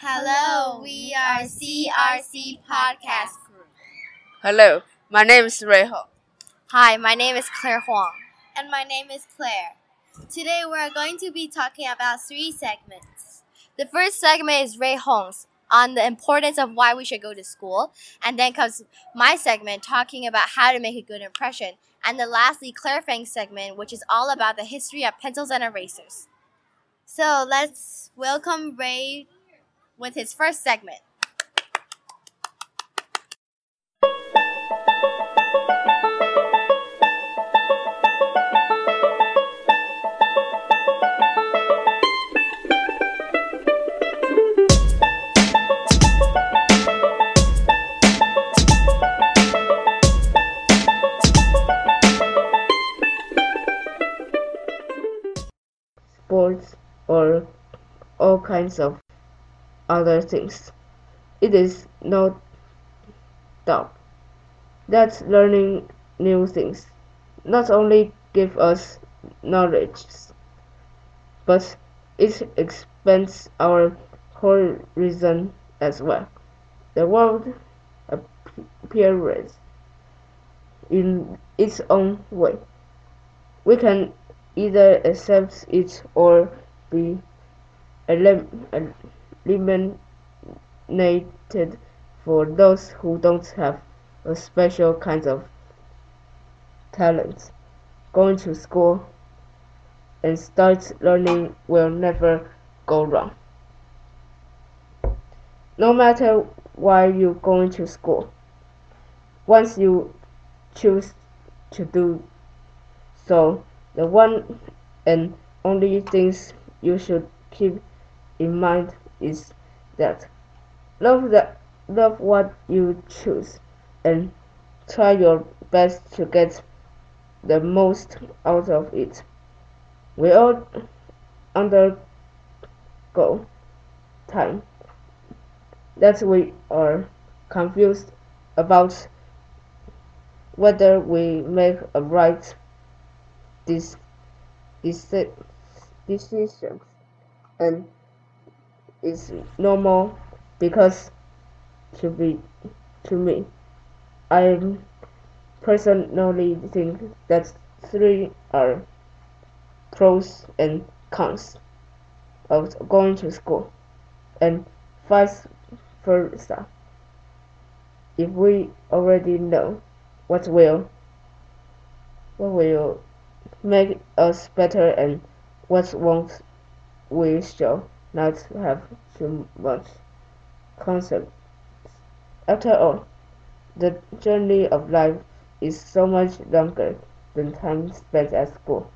Hello, we are CRC Podcast Group. Hello, my name is Ray Ho. Hi, my name is Claire Huang. And my name is Claire. Today we're going to be talking about three segments. The first segment is Ray Hong's on the importance of why we should go to school. And then comes my segment talking about how to make a good impression. And then lastly, Claire Fang's segment, which is all about the history of pencils and erasers. So let's welcome Ray with his first segment. sports, or all kinds of other things. It is no doubt that learning new things not only give us knowledge, but it expands our horizon as well. The world appears in its own way. We can either accept it or be eliminated for those who don't have a special kind of talent. Going to school and start learning will never go wrong. No matter why you're going to school, once you choose to do so, the one and only things you should keep in mind is that love that love what you choose and try your best to get the most out of it. We all undergo time that we are confused about whether we make a right this decisions and it's normal because to be to me I personally think that three are pros and cons of going to school and vice versa. If we already know what will what will make us better and what won't we shall not have too much concept. After all, the journey of life is so much longer than time spent at school.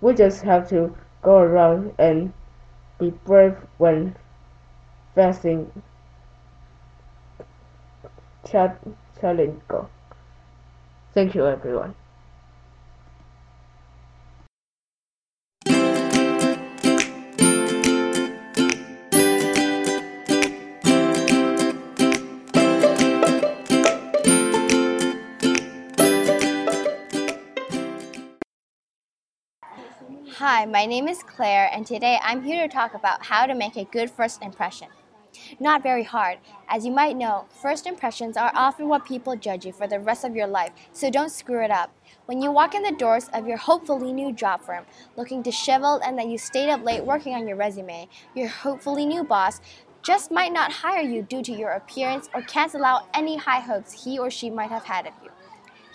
We just have to go around and be brave when facing challenge. Thank you everyone. Hi, my name is Claire, and today I'm here to talk about how to make a good first impression. Not very hard. As you might know, first impressions are often what people judge you for the rest of your life, so don't screw it up. When you walk in the doors of your hopefully new job firm, looking disheveled and that you stayed up late working on your resume, your hopefully new boss just might not hire you due to your appearance or cancel out any high hopes he or she might have had of you.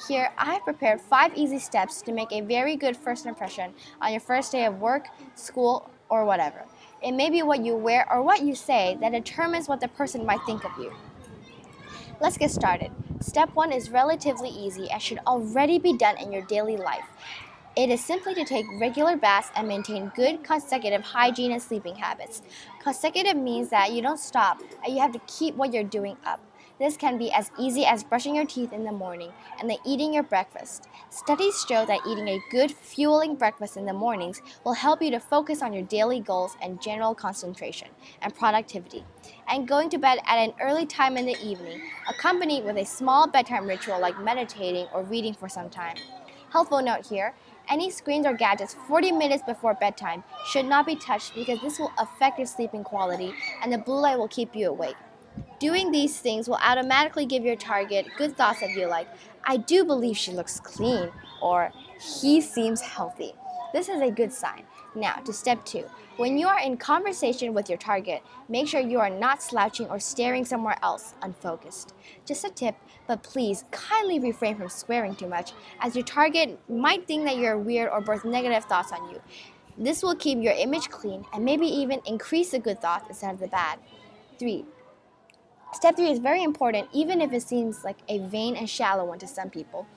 Here, I have prepared five easy steps to make a very good first impression on your first day of work, school, or whatever. It may be what you wear or what you say that determines what the person might think of you. Let's get started. Step one is relatively easy and should already be done in your daily life. It is simply to take regular baths and maintain good consecutive hygiene and sleeping habits. Consecutive means that you don't stop and you have to keep what you're doing up. This can be as easy as brushing your teeth in the morning and then eating your breakfast. Studies show that eating a good, fueling breakfast in the mornings will help you to focus on your daily goals and general concentration and productivity. And going to bed at an early time in the evening, accompanied with a small bedtime ritual like meditating or reading for some time. Helpful note here Any screens or gadgets 40 minutes before bedtime should not be touched because this will affect your sleeping quality and the blue light will keep you awake. Doing these things will automatically give your target good thoughts of you like, I do believe she looks clean, or he seems healthy. This is a good sign. Now, to step two. When you are in conversation with your target, make sure you are not slouching or staring somewhere else, unfocused. Just a tip, but please kindly refrain from swearing too much, as your target might think that you're weird or birth negative thoughts on you. This will keep your image clean and maybe even increase the good thoughts instead of the bad. 3. Step 3 is very important, even if it seems like a vain and shallow one to some people.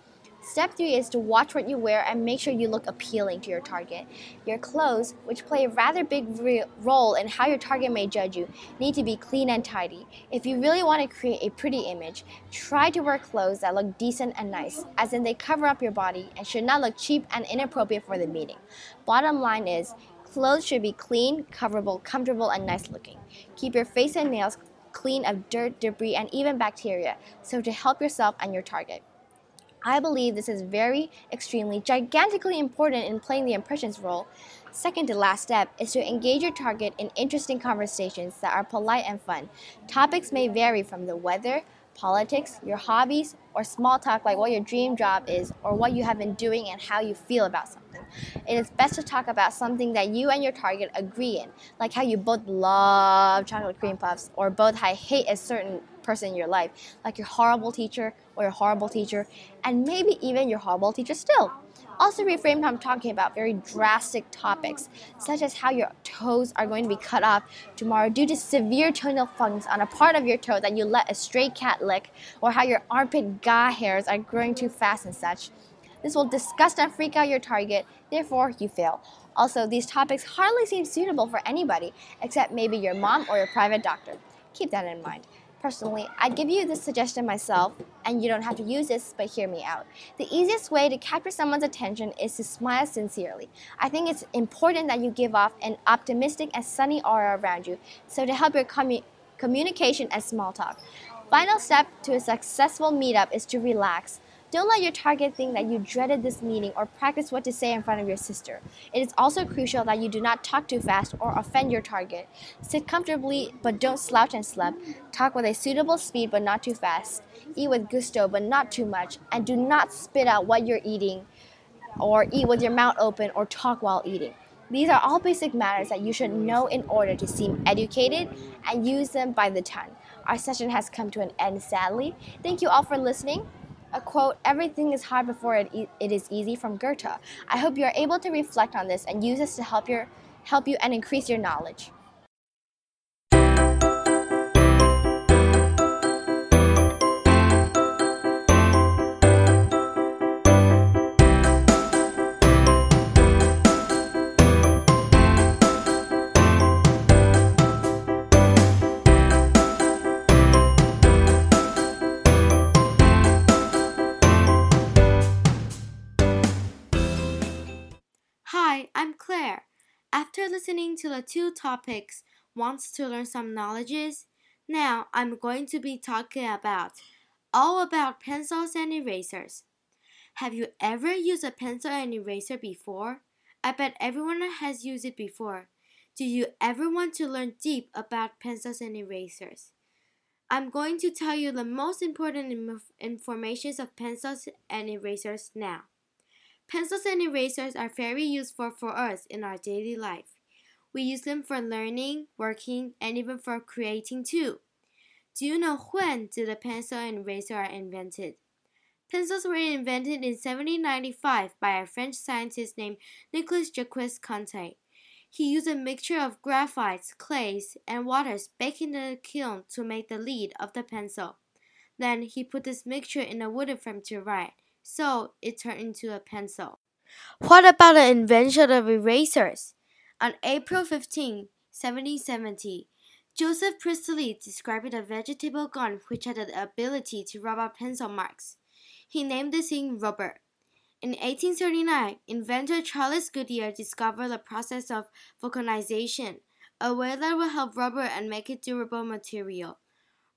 Step three is to watch what you wear and make sure you look appealing to your target. Your clothes, which play a rather big re- role in how your target may judge you, need to be clean and tidy. If you really want to create a pretty image, try to wear clothes that look decent and nice, as in they cover up your body and should not look cheap and inappropriate for the meeting. Bottom line is, clothes should be clean, coverable, comfortable, and nice looking. Keep your face and nails clean of dirt, debris, and even bacteria, so to help yourself and your target. I believe this is very, extremely, gigantically important in playing the impressions role. Second to last step is to engage your target in interesting conversations that are polite and fun. Topics may vary from the weather, politics, your hobbies, or small talk like what your dream job is or what you have been doing and how you feel about something. It is best to talk about something that you and your target agree in, like how you both love chocolate cream puffs or both hate a certain person in your life, like your horrible teacher or your horrible teacher, and maybe even your horrible teacher still. Also, refrain from talking about very drastic topics, such as how your toes are going to be cut off tomorrow due to severe toenail fungus on a part of your toe that you let a stray cat lick, or how your armpit gah hairs are growing too fast and such. This will disgust and freak out your target, therefore, you fail. Also, these topics hardly seem suitable for anybody except maybe your mom or your private doctor. Keep that in mind. Personally, I'd give you this suggestion myself, and you don't have to use this, but hear me out. The easiest way to capture someone's attention is to smile sincerely. I think it's important that you give off an optimistic and sunny aura around you, so to help your commu- communication and small talk. Final step to a successful meetup is to relax. Don't let your target think that you dreaded this meeting or practice what to say in front of your sister. It is also crucial that you do not talk too fast or offend your target. Sit comfortably but don't slouch and slap. Talk with a suitable speed but not too fast. Eat with gusto but not too much. And do not spit out what you're eating or eat with your mouth open or talk while eating. These are all basic matters that you should know in order to seem educated and use them by the ton. Our session has come to an end sadly. Thank you all for listening a quote, everything is hard before it, e- it is easy from Goethe. I hope you are able to reflect on this and use this to help, your, help you and increase your knowledge. Hi, I'm Claire. After listening to the two topics, wants to learn some knowledges? Now I'm going to be talking about all about pencils and erasers. Have you ever used a pencil and eraser before? I bet everyone has used it before. Do you ever want to learn deep about pencils and erasers? I'm going to tell you the most important Im- information of pencils and erasers now. Pencils and erasers are very useful for us in our daily life. We use them for learning, working, and even for creating too. Do you know when did the pencil and eraser are invented? Pencils were invented in 1795 by a French scientist named Nicolas Jacques Conté. He used a mixture of graphites, clays, and waters baked in the kiln to make the lead of the pencil. Then he put this mixture in a wooden frame to write so it turned into a pencil. What about the invention of erasers? On April 15, 1770, Joseph Priestley described a vegetable gum which had the ability to rub out pencil marks. He named this thing rubber. In 1839, inventor Charles Goodyear discovered the process of vulcanization, a way that will help rubber and make it durable material.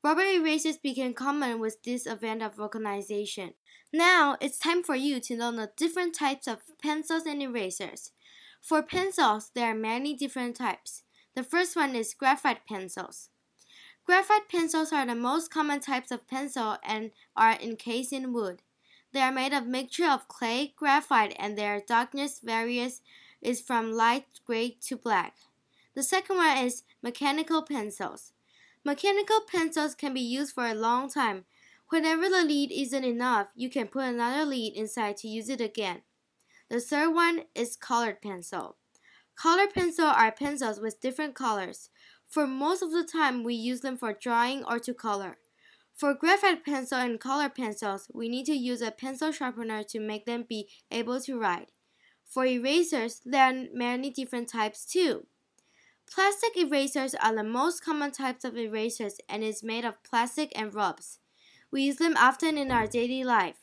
Rubber erasers became common with this advent of vulcanization. Now it's time for you to know the different types of pencils and erasers. For pencils, there are many different types. The first one is graphite pencils. Graphite pencils are the most common types of pencil and are encased in wood. They are made of mixture of clay, graphite, and their darkness varies is from light gray to black. The second one is mechanical pencils. Mechanical pencils can be used for a long time. Whenever the lead isn't enough, you can put another lead inside to use it again. The third one is colored pencil. Colored pencils are pencils with different colors. For most of the time, we use them for drawing or to color. For graphite pencil and color pencils, we need to use a pencil sharpener to make them be able to write. For erasers, there are many different types too. Plastic erasers are the most common types of erasers and is made of plastic and rubs. We use them often in our daily life.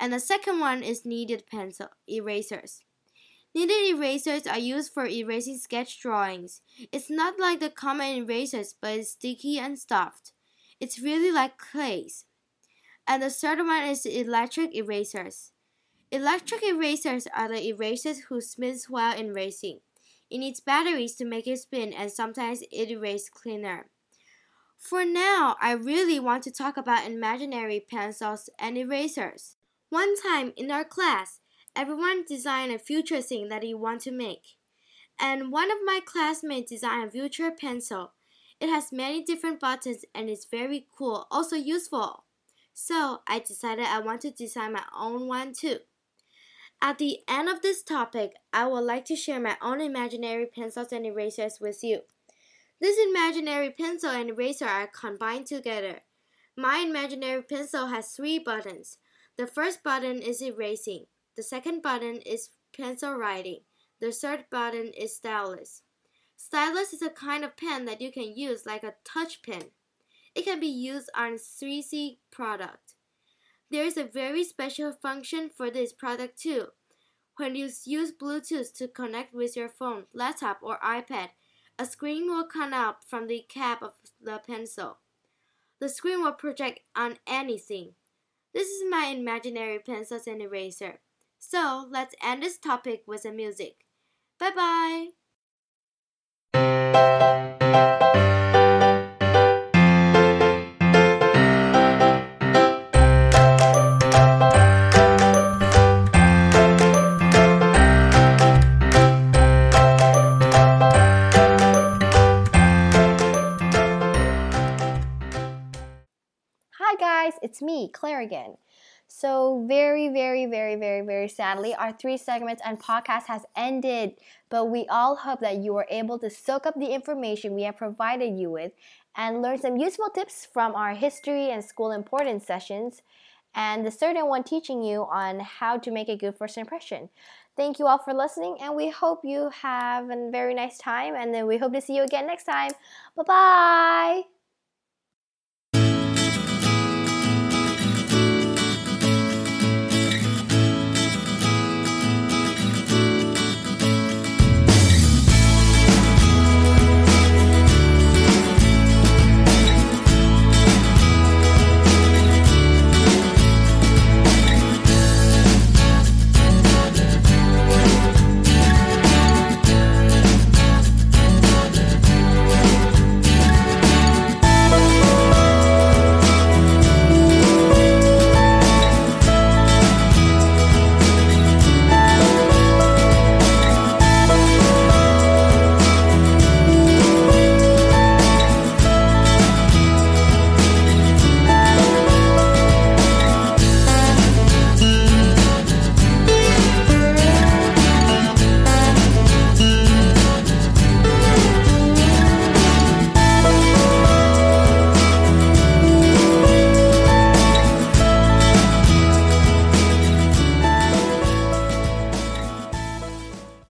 And the second one is kneaded pencil erasers. Kneaded erasers are used for erasing sketch drawings. It's not like the common erasers, but it's sticky and soft. It's really like clays. And the third one is electric erasers. Electric erasers are the erasers who spins while erasing. It needs batteries to make it spin and sometimes it erases cleaner. For now, I really want to talk about imaginary pencils and erasers. One time in our class, everyone designed a future thing that he want to make. And one of my classmates designed a future pencil. It has many different buttons and is very cool, also useful. So I decided I want to design my own one too. At the end of this topic, I would like to share my own imaginary pencils and erasers with you. This imaginary pencil and eraser are combined together. My imaginary pencil has three buttons. The first button is erasing. The second button is pencil writing. The third button is stylus. Stylus is a kind of pen that you can use like a touch pen. It can be used on 3C product. There is a very special function for this product too. When you use Bluetooth to connect with your phone, laptop, or iPad, a screen will come out from the cap of the pencil. The screen will project on anything. This is my imaginary pencils and eraser. So let's end this topic with a music. Bye bye. It's me, Claire again. So very, very, very, very, very sadly, our three segments and podcast has ended. But we all hope that you were able to soak up the information we have provided you with and learn some useful tips from our history and school importance sessions and the certain one teaching you on how to make a good first impression. Thank you all for listening, and we hope you have a very nice time. And then we hope to see you again next time. Bye bye.